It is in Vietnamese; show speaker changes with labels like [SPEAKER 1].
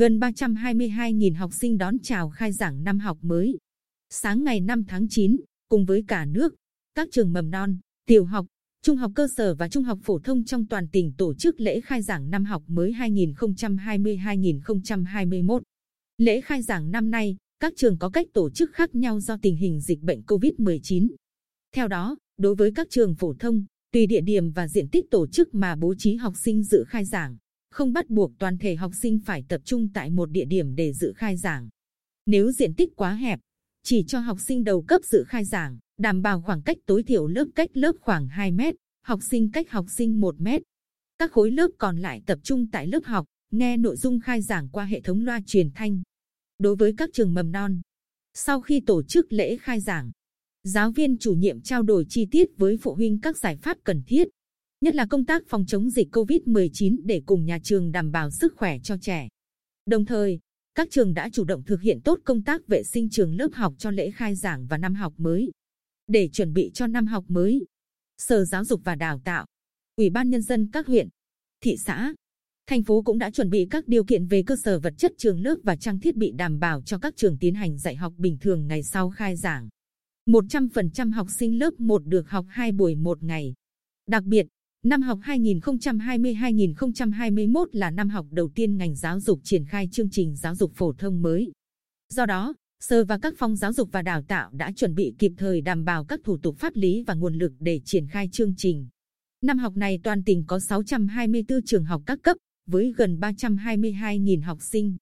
[SPEAKER 1] gần 322.000 học sinh đón chào khai giảng năm học mới. Sáng ngày 5 tháng 9, cùng với cả nước, các trường mầm non, tiểu học, trung học cơ sở và trung học phổ thông trong toàn tỉnh tổ chức lễ khai giảng năm học mới 2020-2021. Lễ khai giảng năm nay, các trường có cách tổ chức khác nhau do tình hình dịch bệnh COVID-19. Theo đó, đối với các trường phổ thông, tùy địa điểm và diện tích tổ chức mà bố trí học sinh dự khai giảng, không bắt buộc toàn thể học sinh phải tập trung tại một địa điểm để dự khai giảng. Nếu diện tích quá hẹp, chỉ cho học sinh đầu cấp dự khai giảng, đảm bảo khoảng cách tối thiểu lớp cách lớp khoảng 2 mét, học sinh cách học sinh 1 mét. Các khối lớp còn lại tập trung tại lớp học, nghe nội dung khai giảng qua hệ thống loa truyền thanh. Đối với các trường mầm non, sau khi tổ chức lễ khai giảng, giáo viên chủ nhiệm trao đổi chi tiết với phụ huynh các giải pháp cần thiết, nhất là công tác phòng chống dịch COVID-19 để cùng nhà trường đảm bảo sức khỏe cho trẻ. Đồng thời, các trường đã chủ động thực hiện tốt công tác vệ sinh trường lớp học cho lễ khai giảng và năm học mới. Để chuẩn bị cho năm học mới, Sở Giáo dục và Đào tạo, Ủy ban Nhân dân các huyện, thị xã, thành phố cũng đã chuẩn bị các điều kiện về cơ sở vật chất trường lớp và trang thiết bị đảm bảo cho các trường tiến hành dạy học bình thường ngày sau khai giảng. 100% học sinh lớp 1 được học 2 buổi một ngày. Đặc biệt, năm học 2020-2021 là năm học đầu tiên ngành giáo dục triển khai chương trình giáo dục phổ thông mới. Do đó, Sở và các phòng giáo dục và đào tạo đã chuẩn bị kịp thời đảm bảo các thủ tục pháp lý và nguồn lực để triển khai chương trình. Năm học này toàn tỉnh có 624 trường học các cấp với gần 322.000 học sinh.